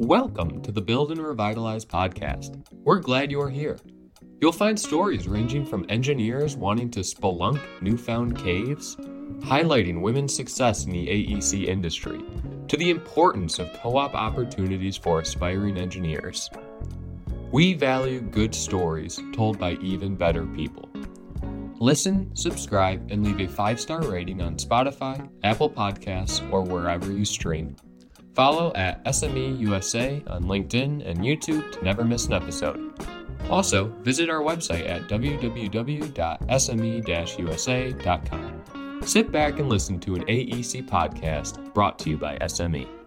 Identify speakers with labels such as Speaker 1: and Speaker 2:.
Speaker 1: Welcome to the Build and Revitalize podcast. We're glad you're here. You'll find stories ranging from engineers wanting to spelunk newfound caves, highlighting women's success in the AEC industry, to the importance of co op opportunities for aspiring engineers. We value good stories told by even better people. Listen, subscribe, and leave a five star rating on Spotify, Apple Podcasts, or wherever you stream. Follow at SME USA on LinkedIn and YouTube to never miss an episode. Also, visit our website at www.sme usa.com. Sit back and listen to an AEC podcast brought to you by SME.